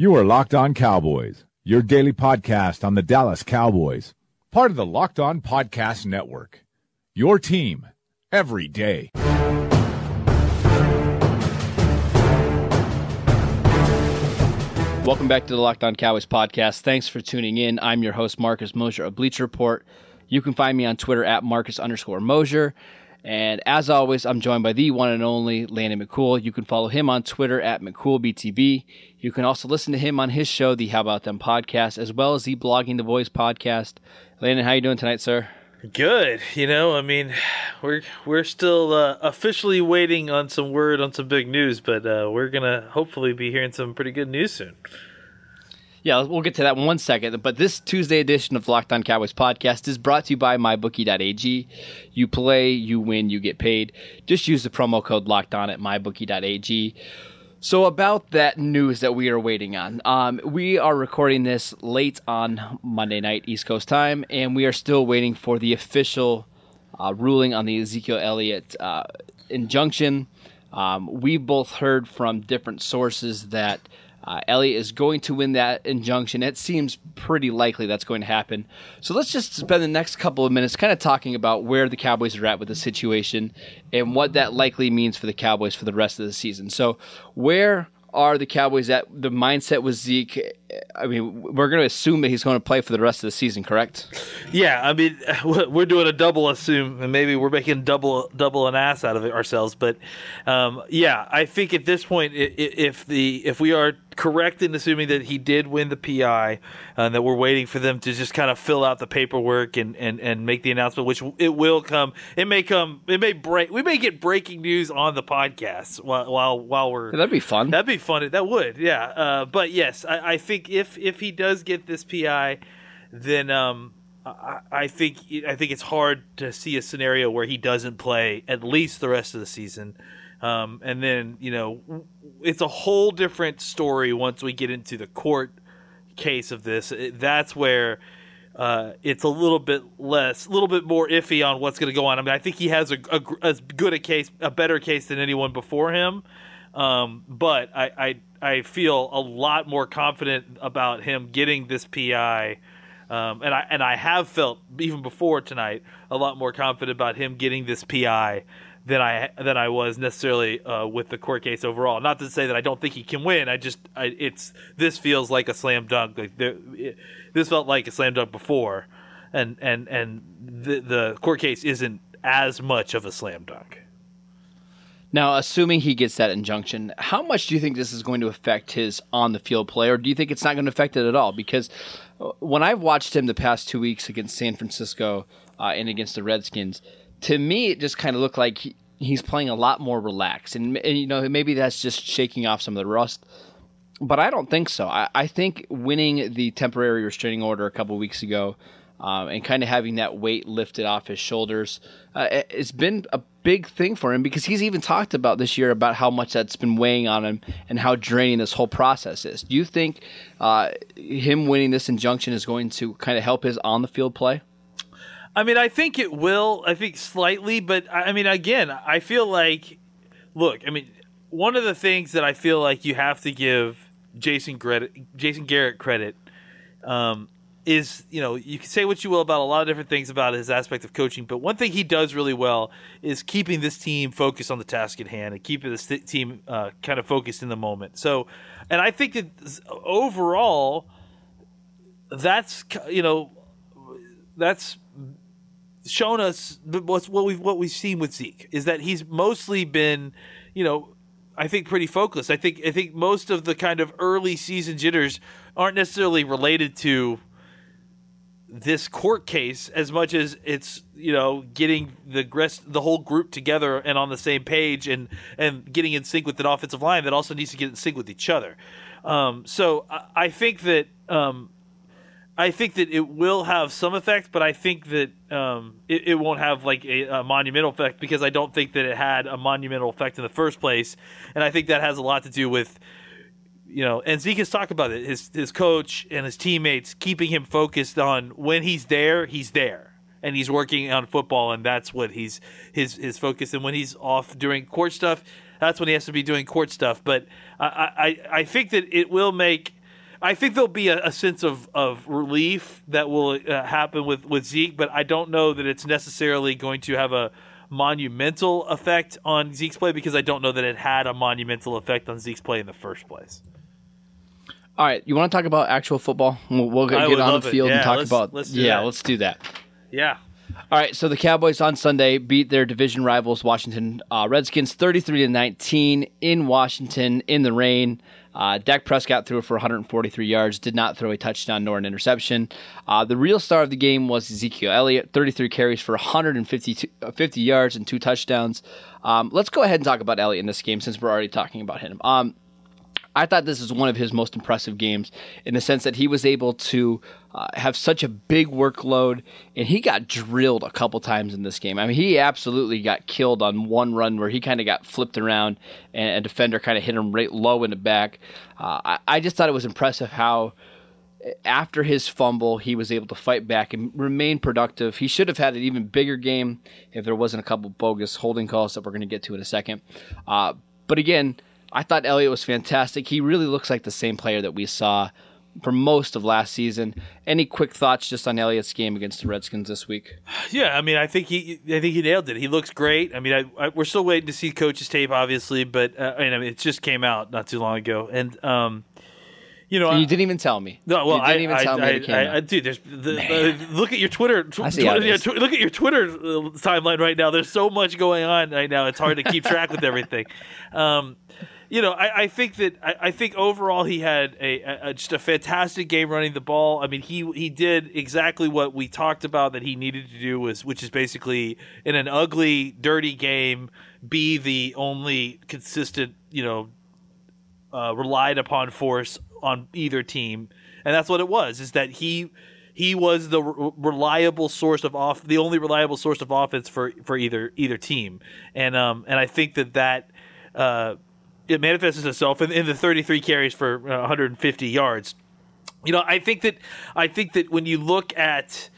You are Locked On Cowboys, your daily podcast on the Dallas Cowboys, part of the Locked On Podcast Network. Your team every day. Welcome back to the Locked On Cowboys podcast. Thanks for tuning in. I'm your host, Marcus Mosher of Bleacher Report. You can find me on Twitter at Marcus underscore Mosher. And as always, I'm joined by the one and only Landon McCool. You can follow him on Twitter at McCoolBTB. You can also listen to him on his show, the How About Them podcast, as well as the Blogging the Boys podcast. Landon, how you doing tonight, sir? Good. You know, I mean, we're we're still uh, officially waiting on some word on some big news, but uh, we're gonna hopefully be hearing some pretty good news soon. Yeah, we'll get to that in one second. But this Tuesday edition of Locked On Cowboys podcast is brought to you by MyBookie.ag. You play, you win, you get paid. Just use the promo code Locked On at MyBookie.ag. So about that news that we are waiting on, um, we are recording this late on Monday night East Coast time, and we are still waiting for the official uh, ruling on the Ezekiel Elliott uh, injunction. Um, we both heard from different sources that uh, Elliott is going to win that injunction. It seems pretty likely that's going to happen. So let's just spend the next couple of minutes kind of talking about where the Cowboys are at with the situation and what that likely means for the Cowboys for the rest of the season. So, where are the Cowboys at the mindset with Zeke? I mean, we're going to assume that he's going to play for the rest of the season, correct? Yeah, I mean, we're doing a double assume, and maybe we're making double double an ass out of it ourselves. But um, yeah, I think at this point, if the if we are correct in assuming that he did win the PI, and that we're waiting for them to just kind of fill out the paperwork and, and, and make the announcement, which it will come. It may come. It may break. We may get breaking news on the podcast while while, while we're. Yeah, that'd be fun. That'd be fun. That would, yeah. Uh, but yes, I, I, think if if he does get this PI, then um, I, I think I think it's hard to see a scenario where he doesn't play at least the rest of the season. Um, and then you know it's a whole different story once we get into the court case of this. That's where uh, it's a little bit less, a little bit more iffy on what's going to go on. I mean, I think he has a, a, as good a case, a better case than anyone before him. Um, but I, I, I feel a lot more confident about him getting this PI. Um, and I and I have felt even before tonight a lot more confident about him getting this PI than I than I was necessarily uh, with the court case overall. Not to say that I don't think he can win. I just I, it's this feels like a slam dunk. Like it, this felt like a slam dunk before, and and and the the court case isn't as much of a slam dunk. Now, assuming he gets that injunction, how much do you think this is going to affect his on the field play, or do you think it's not going to affect it at all? Because uh, when I've watched him the past two weeks against San Francisco uh, and against the Redskins, to me, it just kind of looked like he, he's playing a lot more relaxed, and, and, you know maybe that's just shaking off some of the rust. But I don't think so. I, I think winning the temporary restraining order a couple weeks ago, um, and kind of having that weight lifted off his shoulders, uh, it's been a big thing for him because he's even talked about this year about how much that's been weighing on him and how draining this whole process is. Do you think uh, him winning this injunction is going to kind of help his on the field play? I mean, I think it will. I think slightly, but I mean, again, I feel like, look, I mean, one of the things that I feel like you have to give Jason credit, Jason Garrett credit, um, is you know you can say what you will about a lot of different things about his aspect of coaching, but one thing he does really well is keeping this team focused on the task at hand and keeping this team uh, kind of focused in the moment. So, and I think that overall, that's you know that's shown us what's what we've what we've seen with Zeke is that he's mostly been, you know, I think pretty focused. I think I think most of the kind of early season jitters aren't necessarily related to this court case as much as it's you know getting the rest the whole group together and on the same page and and getting in sync with an offensive line that also needs to get in sync with each other. Um, so I, I think that um, I think that it will have some effect, but I think that um, it, it, won't have like a, a, monumental effect because I don't think that it had a monumental effect in the first place, and I think that has a lot to do with you know. And Zeke has talked about it. His his coach and his teammates keeping him focused on when he's there, he's there, and he's working on football, and that's what he's his his focus. And when he's off doing court stuff, that's when he has to be doing court stuff. But I I, I think that it will make I think there'll be a, a sense of, of relief that will uh, happen with, with Zeke, but I don't know that it's necessarily going to have a monumental effect on Zeke's play because I don't know that it had a monumental effect on Zeke's play in the first place. All right, you want to talk about actual football? We'll, we'll I get on the field Yeah, and talk let's- about. let's yeah, that. let's do that. Yeah. All right, so the Cowboys on Sunday beat their division rivals Washington uh, Redskins 33 to 19 in Washington in the rain. Uh, Dak Prescott threw for 143 yards, did not throw a touchdown nor an interception. Uh, the real star of the game was Ezekiel Elliott, 33 carries for 150 uh, 50 yards and two touchdowns. Um, let's go ahead and talk about Elliott in this game since we're already talking about him. Um, I thought this is one of his most impressive games in the sense that he was able to uh, have such a big workload and he got drilled a couple times in this game. I mean, he absolutely got killed on one run where he kind of got flipped around and a defender kind of hit him right low in the back. Uh, I, I just thought it was impressive how after his fumble, he was able to fight back and remain productive. He should have had an even bigger game if there wasn't a couple bogus holding calls that we're going to get to in a second. Uh, but again, I thought Elliott was fantastic. He really looks like the same player that we saw for most of last season. Any quick thoughts just on Elliott's game against the Redskins this week? Yeah, I mean, I think he, I think he nailed it. He looks great. I mean, I, I, we're still waiting to see coach's tape, obviously, but uh, I mean, it just came out not too long ago, and um, you know, you I- didn't even tell me. No, well, you didn't even tell me I, it came I, out. I, dude, there's the, uh, look at your Twitter. Tw- I see how it yeah, tw- look at your Twitter uh, timeline right now. There's so much going on right now. It's hard to keep track with everything. Um, you know, I, I think that I, I think overall he had a, a just a fantastic game running the ball. I mean, he he did exactly what we talked about that he needed to do was, which is basically in an ugly, dirty game, be the only consistent, you know, uh, relied upon force on either team, and that's what it was. Is that he he was the re- reliable source of off, the only reliable source of offense for for either either team, and um and I think that that uh, it manifests itself in, in the 33 carries for uh, 150 yards. You know, I think that I think that when you look at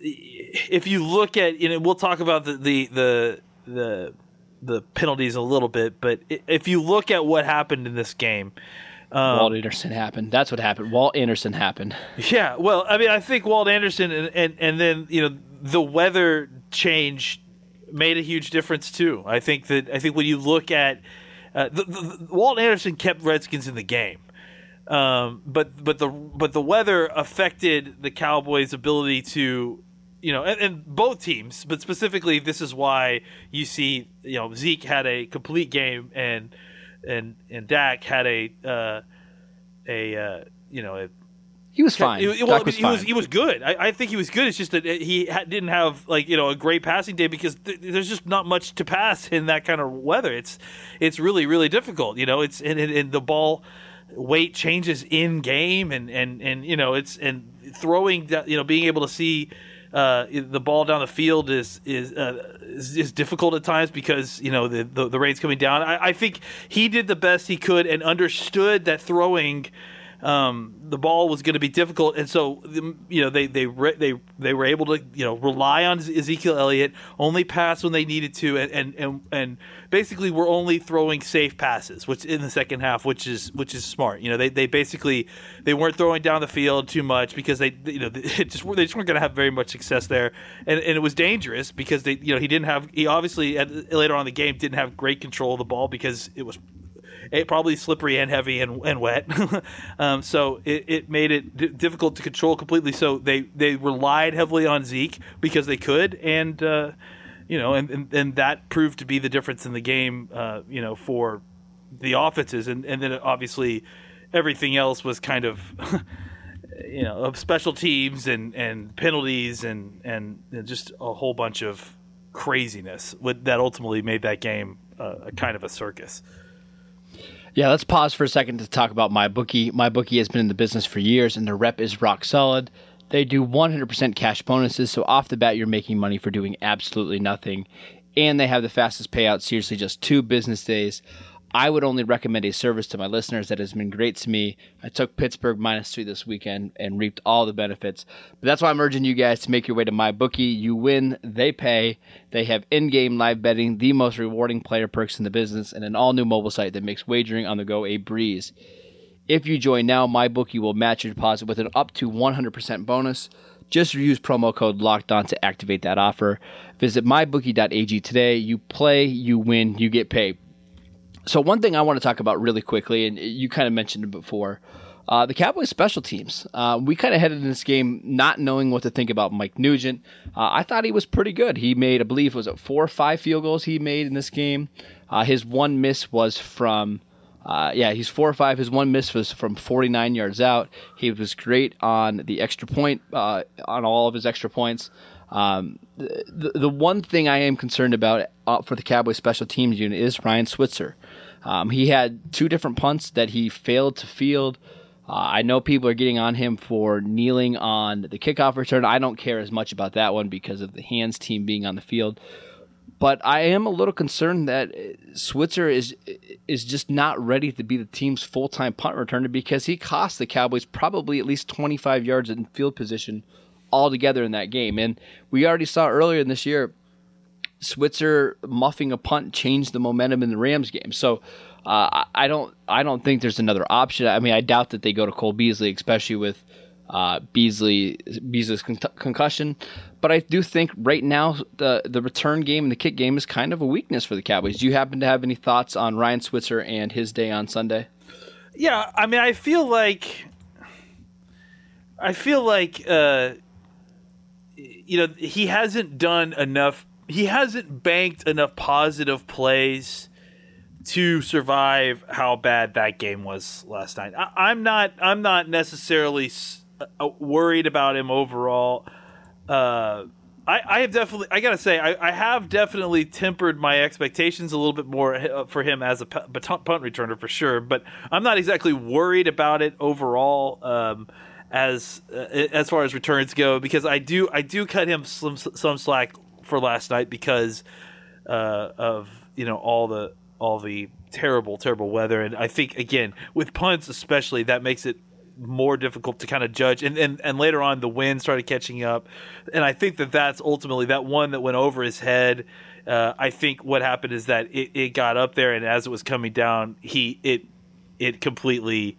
if you look at you know we'll talk about the the the the, the penalties a little bit, but if you look at what happened in this game, um, Walt Anderson happened. That's what happened. Walt Anderson happened. yeah, well, I mean, I think Walt Anderson and, and and then you know the weather change made a huge difference too. I think that I think when you look at uh, the, the, Walt Anderson kept Redskins in the game, um, but but the but the weather affected the Cowboys' ability to. You know, and, and both teams, but specifically, this is why you see, you know, Zeke had a complete game, and and and Dak had a uh, a uh, you know a He was fine. he, well, I mean, was he was fine. he was good. I, I think he was good. It's just that he ha- didn't have like you know a great passing day because th- there's just not much to pass in that kind of weather. It's it's really really difficult. You know, it's and, and, and the ball weight changes in game and and and you know it's and throwing da- you know being able to see uh, the ball down the field is is, uh, is is difficult at times because you know the the, the rain's coming down. I, I think he did the best he could and understood that throwing um, the ball was going to be difficult, and so you know they they they they were able to you know rely on Ezekiel Elliott, only pass when they needed to, and and and, and basically were only throwing safe passes, which in the second half, which is which is smart. You know they, they basically they weren't throwing down the field too much because they you know they just they just weren't going to have very much success there, and and it was dangerous because they you know he didn't have he obviously at, later on in the game didn't have great control of the ball because it was it probably slippery and heavy and, and wet. um, so it, it made it d- difficult to control completely. So they, they relied heavily on Zeke because they could, and uh, you know, and, and and that proved to be the difference in the game. Uh, you know, for the offenses, and and then obviously everything else was kind of. You know, of special teams and, and penalties and, and just a whole bunch of craziness that ultimately made that game uh, a kind of a circus. Yeah, let's pause for a second to talk about MyBookie. My bookie has been in the business for years, and their rep is rock solid. They do 100% cash bonuses, so off the bat, you're making money for doing absolutely nothing. And they have the fastest payout, seriously, just two business days. I would only recommend a service to my listeners that has been great to me. I took Pittsburgh minus three this weekend and reaped all the benefits. But that's why I'm urging you guys to make your way to MyBookie. You win, they pay. They have in-game live betting, the most rewarding player perks in the business, and an all-new mobile site that makes wagering on the go a breeze. If you join now, MyBookie will match your deposit with an up to 100% bonus. Just use promo code Locked On to activate that offer. Visit mybookie.ag today. You play, you win, you get paid. So one thing I want to talk about really quickly, and you kind of mentioned it before, uh, the Cowboys special teams. Uh, we kind of headed in this game not knowing what to think about Mike Nugent. Uh, I thought he was pretty good. He made, I believe, was it four or five field goals he made in this game. Uh, his one miss was from uh, yeah, he's four or five. His one miss was from 49 yards out. He was great on the extra point, uh, on all of his extra points. Um, the, the one thing I am concerned about uh, for the Cowboys special teams unit is Ryan Switzer. Um, he had two different punts that he failed to field. Uh, I know people are getting on him for kneeling on the kickoff return. I don't care as much about that one because of the hands team being on the field. But I am a little concerned that Switzer is is just not ready to be the team's full time punt returner because he cost the Cowboys probably at least 25 yards in field position altogether in that game. And we already saw earlier in this year, Switzer muffing a punt changed the momentum in the Rams game. So uh, I don't I don't think there's another option. I mean, I doubt that they go to Cole Beasley, especially with uh, Beasley Beasley's con- concussion. But I do think right now the the return game and the kick game is kind of a weakness for the Cowboys. Do you happen to have any thoughts on Ryan Switzer and his day on Sunday? Yeah, I mean, I feel like I feel like uh, you know he hasn't done enough. He hasn't banked enough positive plays to survive how bad that game was last night. I, am not. I'm not necessarily uh, worried about him overall. Uh, I, I, have definitely, I gotta say, I, I, have definitely tempered my expectations a little bit more uh, for him as a punt returner for sure. But I'm not exactly worried about it overall um, as uh, as far as returns go because I do I do cut him some some slack for last night because uh, of you know all the all the terrible terrible weather and I think again with punts especially that makes it more difficult to kind of judge. And, and and later on, the wind started catching up, and I think that that's ultimately that one that went over his head. Uh, I think what happened is that it, it got up there, and as it was coming down, he it it completely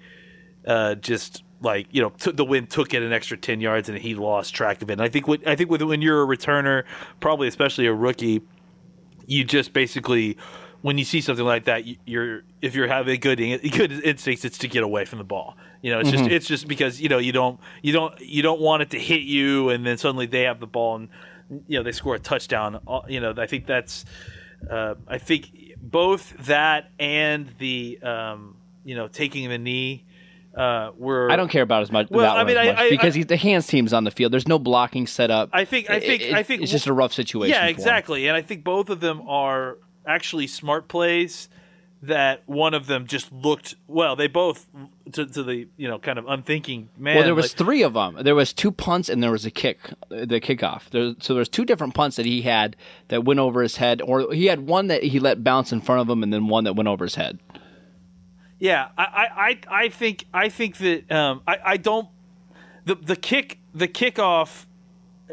uh, just like you know t- the wind took it an extra 10 yards and he lost track of it and i think what i think with, when you're a returner probably especially a rookie you just basically when you see something like that, you're if you're having good good instincts, it's to get away from the ball. You know, it's mm-hmm. just it's just because you know you don't you don't you don't want it to hit you, and then suddenly they have the ball and you know they score a touchdown. Uh, you know, I think that's uh, I think both that and the um, you know taking the knee. Uh, were I don't care about as much. Well, I mean, I, I, because I, the hands team's on the field. There's no blocking set up. I think. I think. It, I think it's just a rough situation. Yeah, exactly. And I think both of them are actually smart plays that one of them just looked well. They both to, to the you know kind of unthinking man. Well, there was like, three of them. There was two punts and there was a kick, the kickoff. There, so there's two different punts that he had that went over his head, or he had one that he let bounce in front of him, and then one that went over his head. Yeah, I I, I think I think that um, I I don't the the kick the kickoff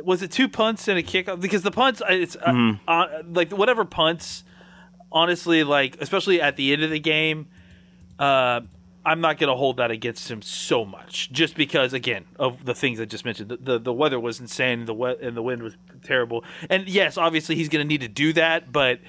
was it two punts and a kick because the punts it's uh, mm-hmm. uh, uh, like whatever punts honestly like especially at the end of the game uh, I'm not going to hold that against him so much just because again of the things I just mentioned. The the, the weather was insane the wet and the wind was terrible. And yes obviously he's going to need to do that but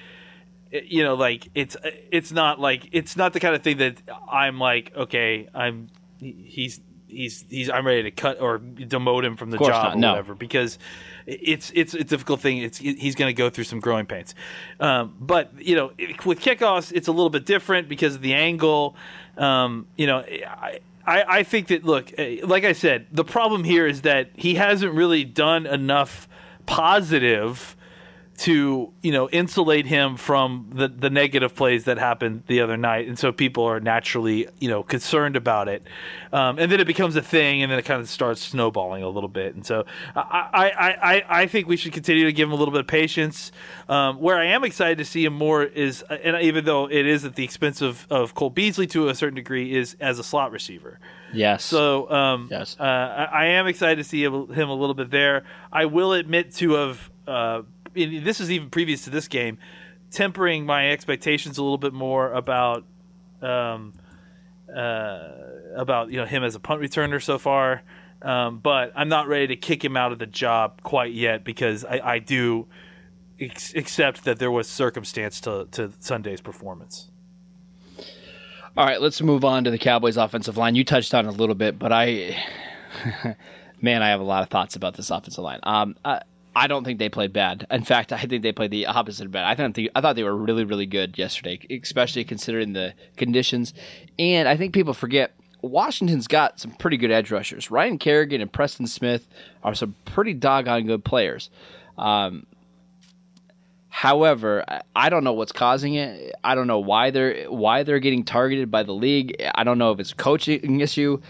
you know like it's it's not like it's not the kind of thing that I'm like okay I'm he's he's he's I'm ready to cut or demote him from the job not, or no. whatever because it's it's a difficult thing. It's he's going to go through some growing pains. Um, but you know, with kickoffs, it's a little bit different because of the angle. Um, you know, I, I I think that look, eh, like I said, the problem here is that he hasn't really done enough positive to you know insulate him from the the negative plays that happened the other night, and so people are naturally you know concerned about it, um, and then it becomes a thing, and then it kind of starts snowballing a little bit, and so I I, I, I think we should continue to give him a little bit of patience. Um, where I am excited to see him more is, and even though it is at the expense of, of Cole Beasley to a certain degree, is as a slot receiver. Yes. So um, yes, uh, I, I, am excited to see him a little bit there. I will admit to have. Uh, this is even previous to this game, tempering my expectations a little bit more about um, uh, about you know him as a punt returner so far. Um, but I'm not ready to kick him out of the job quite yet because I, I do ex- accept that there was circumstance to, to Sunday's performance. All right, let's move on to the Cowboys' offensive line. You touched on it a little bit, but I, man, I have a lot of thoughts about this offensive line. Um, I, I don't think they played bad. In fact, I think they played the opposite of bad. I think I thought they were really, really good yesterday, especially considering the conditions. And I think people forget Washington's got some pretty good edge rushers. Ryan Kerrigan and Preston Smith are some pretty doggone good players. Um, however, I don't know what's causing it. I don't know why they're why they're getting targeted by the league. I don't know if it's a coaching issue,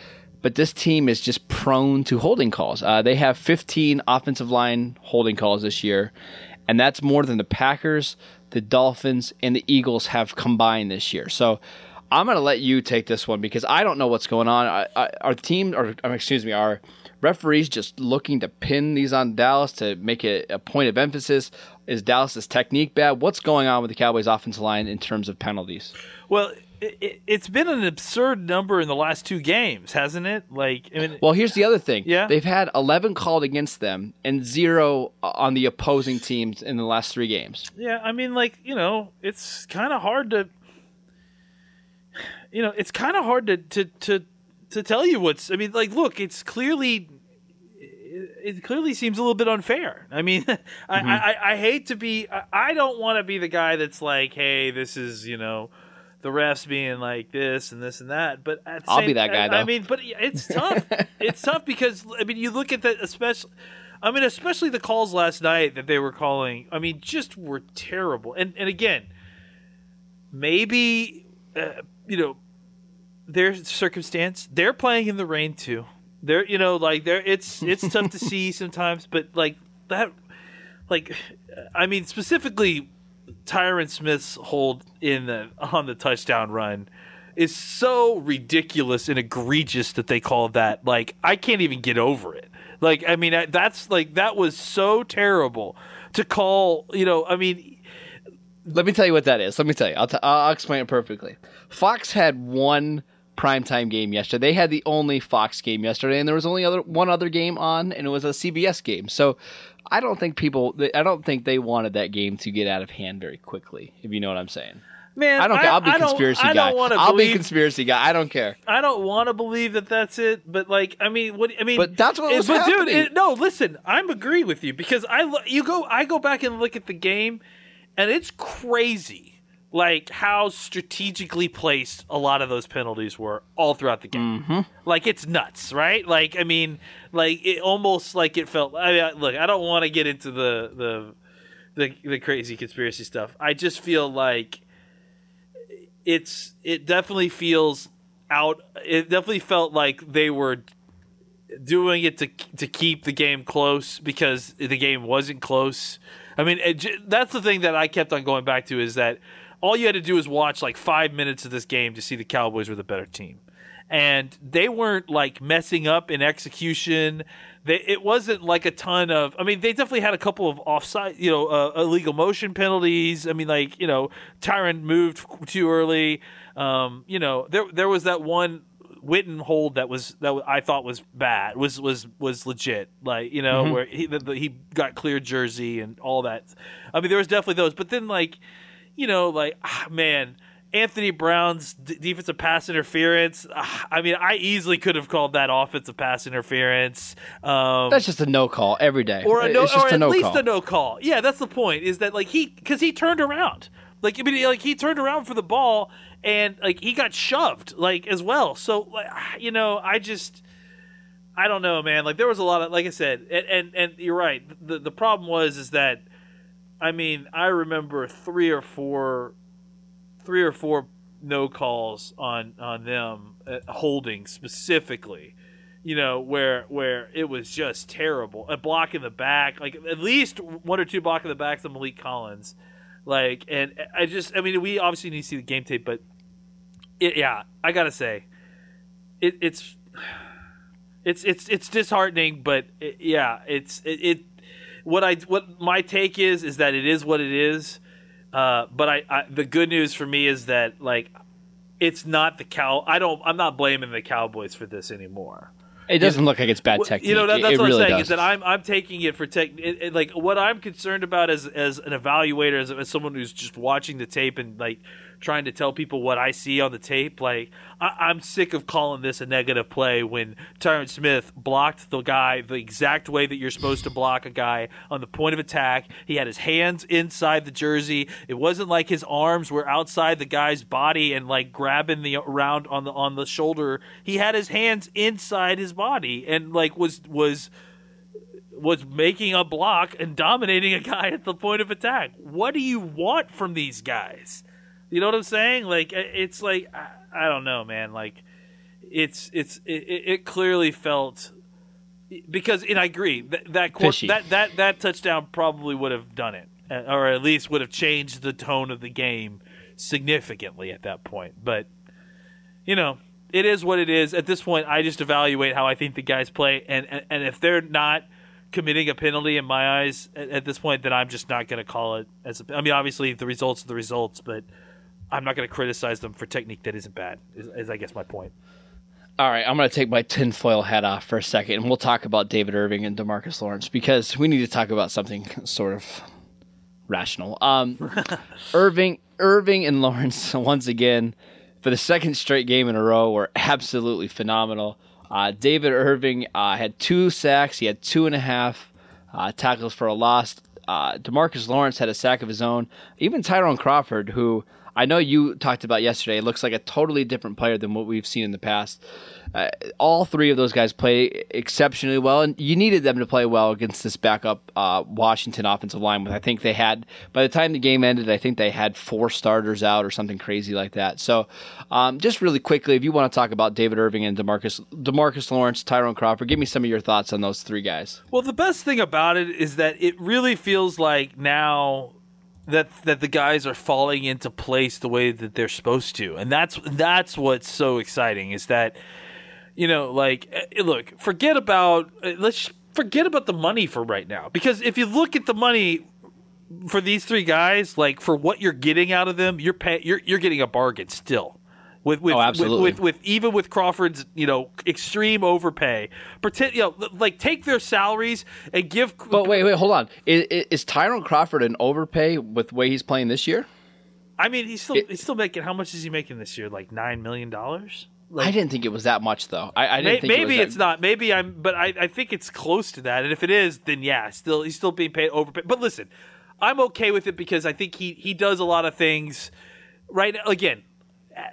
but this team is just prone to holding calls. Uh, they have 15 offensive line holding calls this year, and that's more than the Packers, the Dolphins, and the Eagles have combined this year. So I'm going to let you take this one because I don't know what's going on. I, I, our team, or um, excuse me, our referees just looking to pin these on Dallas to make it a point of emphasis. Is Dallas's technique bad? What's going on with the Cowboys' offensive line in terms of penalties? Well, it, has been an absurd number in the last two games, hasn't it? Like, I mean, well, here's the other thing. Yeah, they've had 11 called against them and zero on the opposing teams in the last three games. Yeah, I mean, like you know, it's kind of hard to you know, it's kind of hard to, to to to tell you what's. I mean, like, look, it's clearly it clearly seems a little bit unfair. I mean, I, mm-hmm. I, I, hate to be. I, I don't want to be the guy that's like, hey, this is you know, the refs being like this and this and that. But I'll same, be that guy. I, though. I mean, but it's tough. it's tough because I mean, you look at that, especially. I mean, especially the calls last night that they were calling. I mean, just were terrible. And and again, maybe uh, you know, their circumstance, they're playing in the rain too. They're you know like they're it's it's tough to see sometimes, but like that, like I mean specifically, Tyron Smith's hold in the on the touchdown run is so ridiculous and egregious that they call that. Like I can't even get over it. Like I mean that's like that was so terrible to call. You know I mean let me tell you what that is. Let me tell you. I'll, t- I'll explain it perfectly. Fox had one primetime game yesterday. They had the only Fox game yesterday, and there was only other one other game on, and it was a CBS game. So I don't think people, I don't think they wanted that game to get out of hand very quickly. If you know what I'm saying. Man, I don't care. I'll be I conspiracy guy. I'll believe, be conspiracy guy. I don't care. I don't want to believe that that's it, but like, I mean, what I mean, but that's what was but happening. dude, it, no, listen, I'm agree with you because I you go, I go back and look at the game, and it's crazy like how strategically placed a lot of those penalties were all throughout the game. Mm-hmm. Like it's nuts, right? Like I mean, like it almost like it felt. I mean, look, I don't want to get into the the the the crazy conspiracy stuff. I just feel like it's it definitely feels out. It definitely felt like they were doing it to to keep the game close because the game wasn't close. I mean, it, that's the thing that I kept on going back to is that all you had to do was watch like five minutes of this game to see the Cowboys were the better team. And they weren't like messing up in execution. They, it wasn't like a ton of. I mean, they definitely had a couple of offside, you know, uh, illegal motion penalties. I mean, like you know, Tyron moved too early. Um, you know, there there was that one Witten hold that was that I thought was bad was was was legit. Like you know, mm-hmm. where he the, the, he got clear jersey and all that. I mean, there was definitely those, but then like you know, like ah, man, Anthony Brown's d- defensive pass interference. Ah, I mean, I easily could have called that offensive pass interference. Um, that's just a no call every day, or a no, or at no least call. a no call. Yeah, that's the point. Is that like he because he turned around, like I mean, like he turned around for the ball and like he got shoved like as well. So like ah, you know, I just. I don't know, man. Like there was a lot of, like I said, and and, and you're right. The the problem was is that I mean, I remember three or four, three or four no calls on on them uh, holding specifically. You know where where it was just terrible. A block in the back, like at least one or two block in the backs of Maliek Collins, like and I just I mean we obviously need to see the game tape, but it, yeah, I gotta say, it, it's it's it's it's disheartening, but it, yeah, it's it, it what I what my take is is that it is what it is. Uh, but I, I, the good news for me is that like it's not the cow. I don't. I'm not blaming the Cowboys for this anymore. It doesn't look like it's bad technique. You know, that, that's it, it what really I'm saying does. is that I'm I'm taking it for tech. It, it, like what I'm concerned about as as an evaluator, as, as someone who's just watching the tape and like trying to tell people what I see on the tape. Like I, I'm sick of calling this a negative play when Tyron Smith blocked the guy the exact way that you're supposed to block a guy on the point of attack. He had his hands inside the jersey. It wasn't like his arms were outside the guy's body and like grabbing the around on the on the shoulder. He had his hands inside his body and like was was was making a block and dominating a guy at the point of attack. What do you want from these guys? You know what I'm saying? Like it's like I, I don't know, man. Like it's it's it, it clearly felt because and I agree that that court, that that that touchdown probably would have done it, uh, or at least would have changed the tone of the game significantly at that point. But you know, it is what it is. At this point, I just evaluate how I think the guys play, and and, and if they're not committing a penalty in my eyes at, at this point, then I'm just not going to call it as. A, I mean, obviously the results are the results, but I'm not going to criticize them for technique that isn't bad. Is, is I guess my point. All right, I'm going to take my tinfoil hat off for a second, and we'll talk about David Irving and Demarcus Lawrence because we need to talk about something sort of rational. Um, Irving, Irving, and Lawrence once again for the second straight game in a row were absolutely phenomenal. Uh, David Irving uh, had two sacks. He had two and a half uh, tackles for a loss. Uh, Demarcus Lawrence had a sack of his own. Even Tyrone Crawford, who I know you talked about yesterday, It looks like a totally different player than what we've seen in the past. Uh, all three of those guys play exceptionally well, and you needed them to play well against this backup uh, Washington offensive line. With I think they had by the time the game ended, I think they had four starters out or something crazy like that. So, um, just really quickly, if you want to talk about David Irving and Demarcus Demarcus Lawrence, Tyrone Crawford, give me some of your thoughts on those three guys. Well, the best thing about it is that it really feels like now that that the guys are falling into place the way that they're supposed to, and that's that's what's so exciting is that you know, like eh, look, forget about eh, let's forget about the money for right now because if you look at the money for these three guys, like for what you're getting out of them, you're pay, you're you're getting a bargain still. With with, Oh, absolutely. with with even with Crawford's you know extreme overpay, pretend you know like take their salaries and give. But wait, wait, hold on. Is, is Tyrone Crawford an overpay with the way he's playing this year? I mean, he's still It- he's still making. How much is he making this year? Like nine million dollars. I didn't think it was that much though. I, I didn't May- think it maybe that- it's not. Maybe I'm, but I, I think it's close to that. And if it is, then yeah, still he's still being paid overpaid. But listen, I'm okay with it because I think he he does a lot of things. Right again,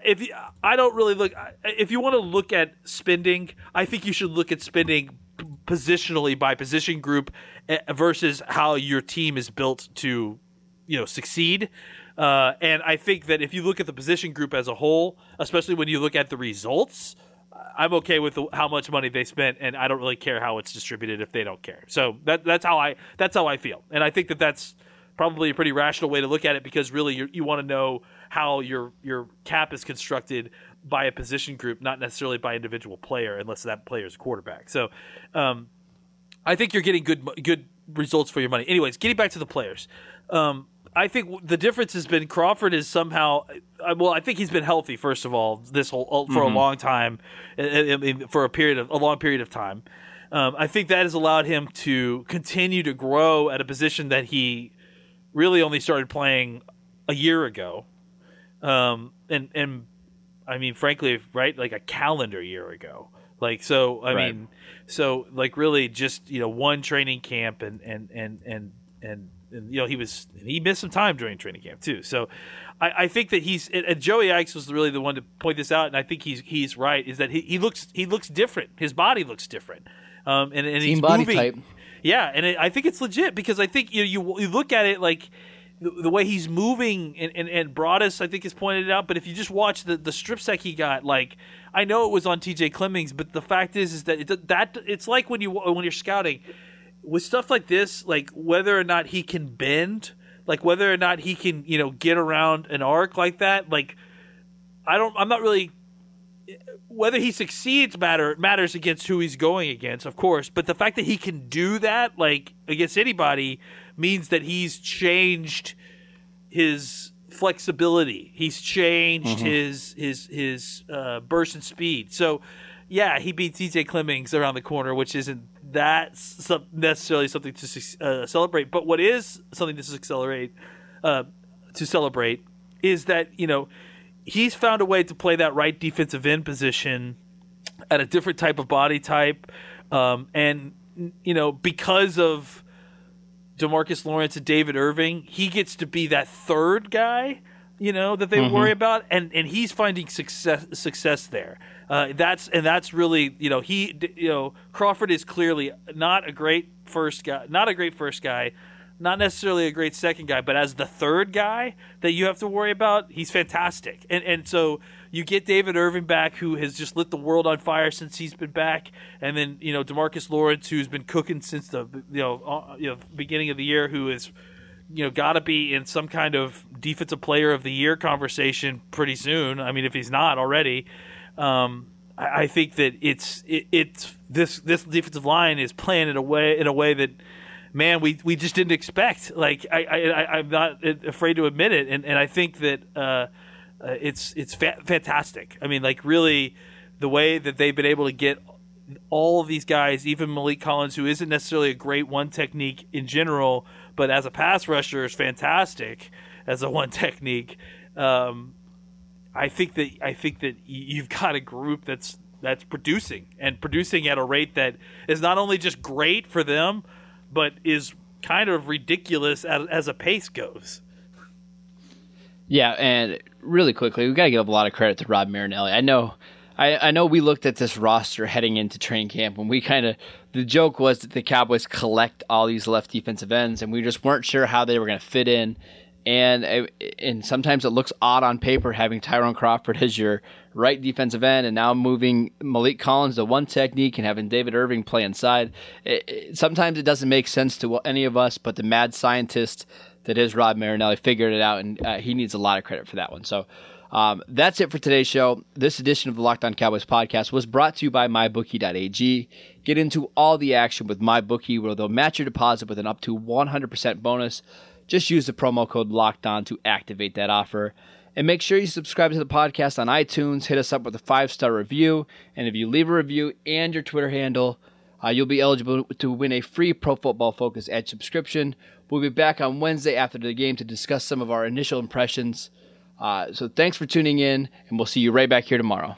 if you, I don't really look, if you want to look at spending, I think you should look at spending positionally by position group eh, versus how your team is built to you know succeed. Uh, and I think that if you look at the position group as a whole, especially when you look at the results, I'm okay with the, how much money they spent, and I don't really care how it's distributed if they don't care. So that that's how I that's how I feel, and I think that that's probably a pretty rational way to look at it because really you you want to know how your your cap is constructed by a position group, not necessarily by individual player, unless that player is a quarterback. So. Um, I think you're getting good good results for your money. Anyways, getting back to the players, um, I think the difference has been Crawford is somehow. Uh, well, I think he's been healthy first of all this whole uh, for a long time, mean, for a period of a long period of time. Um, I think that has allowed him to continue to grow at a position that he really only started playing a year ago, um, and and I mean, frankly, right, like a calendar year ago. Like so, I Right. mean, so like really just you know one training camp and and and and and, and you know he was he missed some time during training camp too. So I, I think that he's and, and Joey Ickes was really the one to point this out, and I think he's he's right. Is that he, he looks he looks different. His body looks different, um, and and he's body moving. type. Yeah, and it, I think it's legit because I think you you, you look at it like the, the way he's moving, and, and, and Broadus, I think, has pointed it out. But if you just watch the, the strip sack he got, like I know it was on T.J. Clemmings, but the fact is, is that it, that it's like when you when you're scouting with stuff like this, like whether or not he can bend, like whether or not he can you know get around an arc like that, like I don't, I'm not really whether he succeeds matter matters against who he's going against, of course. But the fact that he can do that, like against anybody, means that he's changed his flexibility. He's changed mm-hmm. his his his uh, burst and speed. So, yeah, he beat T.J. Clemmings around the corner, which isn't that necessarily something to uh, celebrate. But what is something to accelerate uh, to celebrate is that you know he's found a way to play that right defensive end position at a different type of body type, um, and you know because of Demarcus Lawrence and David Irving, he gets to be that third guy, you know, that they mm-hmm. worry about, and and he's finding success success there. Uh, that's and that's really you know he you know Crawford is clearly not a great first guy, not a great first guy, not necessarily a great second guy, but as the third guy that you have to worry about, he's fantastic. And and so you get David Irving back, who has just lit the world on fire since he's been back, and then you know Demarcus Lawrence, who's been cooking since the you know uh, you know beginning of the year, who is you know got to be in some kind of defensive player of the year conversation pretty soon. I mean, if he's not already. Um, I, I think that it's it, it's this this defensive line is playing in a way in a way that man, we we just didn't expect. Like I, I I'm not afraid to admit it, and and I think that uh, uh, it's it's fa- fantastic. I mean, like really, the way that they've been able to get all of these guys, even Maliek Collins, who isn't necessarily a great one technique in general, but as a pass rusher is fantastic as a one technique. Um, I think that I think that you've got a group that's that's producing and producing at a rate that is not only just great for them, but is kind of ridiculous as, as a pace goes. Yeah, and really quickly, we got to give a lot of credit to Rod Marinelli. I know, I, I know we looked at this roster heading into training camp, and we kind of the joke was that the Cowboys collect all these left defensive ends, and we just weren't sure how they were going to fit in. And and sometimes it looks odd on paper having Tyrone Crawford as your right defensive end, and now moving Maliek Collins to one technique and having David Irving play inside. It, it, sometimes it doesn't make sense to any of us, but the mad scientist that is Rod Marinelli figured it out, and uh, he needs a lot of credit for that one. So. Um, that's it for today's show. This edition of the Locked On Cowboys podcast was brought to you by MyBookie.ag. Get into all the action with MyBookie, where they'll match your deposit with an up to 100% bonus. Just use the promo code Locked On to activate that offer. And make sure you subscribe to the podcast on iTunes. Hit us up with a five star review. And if you leave a review and your Twitter handle, uh, you'll be eligible to win a free Pro Football Focus Edge subscription. We'll be back on Wednesday after the game to discuss some of our initial impressions. Uh, so thanks for tuning in, and we'll see you right back here tomorrow.